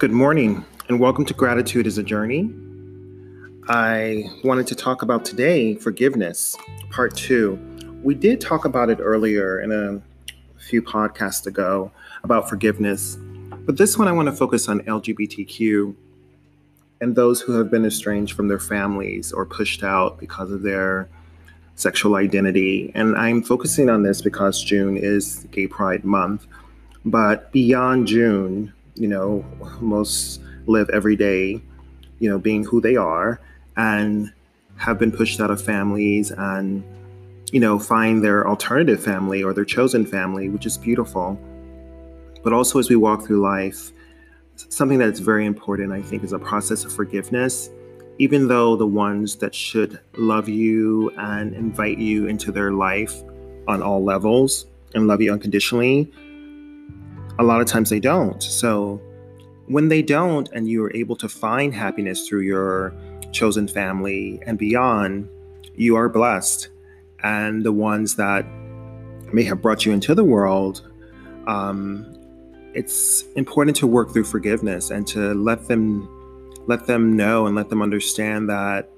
Good morning, and welcome to Gratitude is a Journey. I wanted to talk about today forgiveness, part two. We did talk about it earlier in a few podcasts ago about forgiveness, but this one I want to focus on LGBTQ and those who have been estranged from their families or pushed out because of their sexual identity. And I'm focusing on this because June is Gay Pride Month. But beyond June, you know, most live every day, you know, being who they are and have been pushed out of families and, you know, find their alternative family or their chosen family, which is beautiful. But also, as we walk through life, something that's very important, I think, is a process of forgiveness. Even though the ones that should love you and invite you into their life on all levels and love you unconditionally, a lot of times they don't. So when they don't, and you are able to find happiness through your chosen family and beyond, you are blessed. And the ones that may have brought you into the world, um, it's important to work through forgiveness and to let them let them know and let them understand that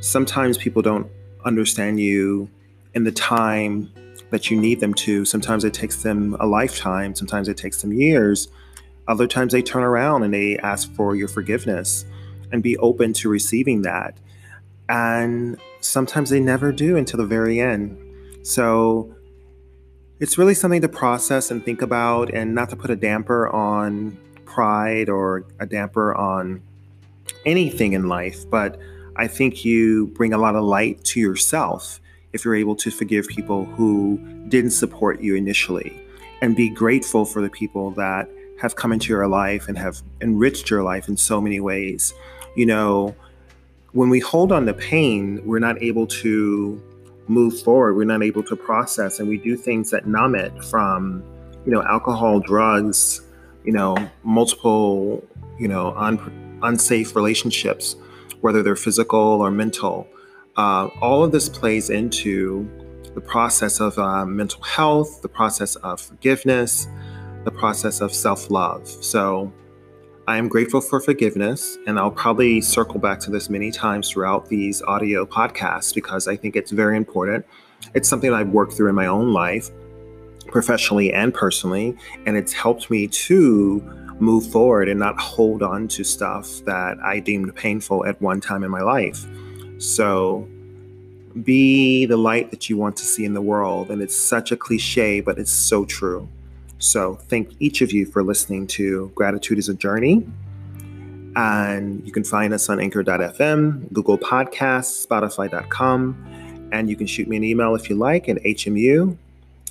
sometimes people don't understand you in the time that you need them to. Sometimes it takes them a lifetime, sometimes it takes them years. Other times they turn around and they ask for your forgiveness and be open to receiving that. And sometimes they never do until the very end. So it's really something to process and think about and not to put a damper on pride or a damper on anything in life. But I think you bring a lot of light to yourself if you're able to forgive people who didn't support you initially and be grateful for the people that have come into your life and have enriched your life in so many ways. You know, when we hold on to pain, we're not able to move forward. We're not able to process, and we do things that numb it from, you know, alcohol, drugs, you know, multiple, you know, un- unsafe relationships, whether they're physical or mental. Uh, all of this plays into the process of uh, mental health, the process of forgiveness, the process of self love. So I am grateful for forgiveness, and I'll probably circle back to this many times throughout these audio podcasts because I think it's very important. It's something I've worked through in my own life, professionally and personally, and it's helped me to move forward and not hold on to stuff that I deemed painful at one time in my life. So be the light that you want to see in the world. And it's such a cliche, but it's so true. So thank each of you for listening to Gratitude is a Journey. And you can find us on anchor.fm, Google Podcasts, Spotify.com. And you can shoot me an email if you like at HMU.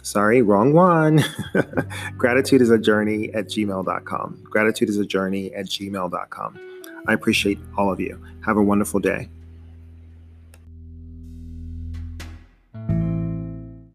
Sorry, wrong one. Gratitude is a journey at gmail.com. Gratitude is a journey at gmail.com. I appreciate all of you. Have a wonderful day.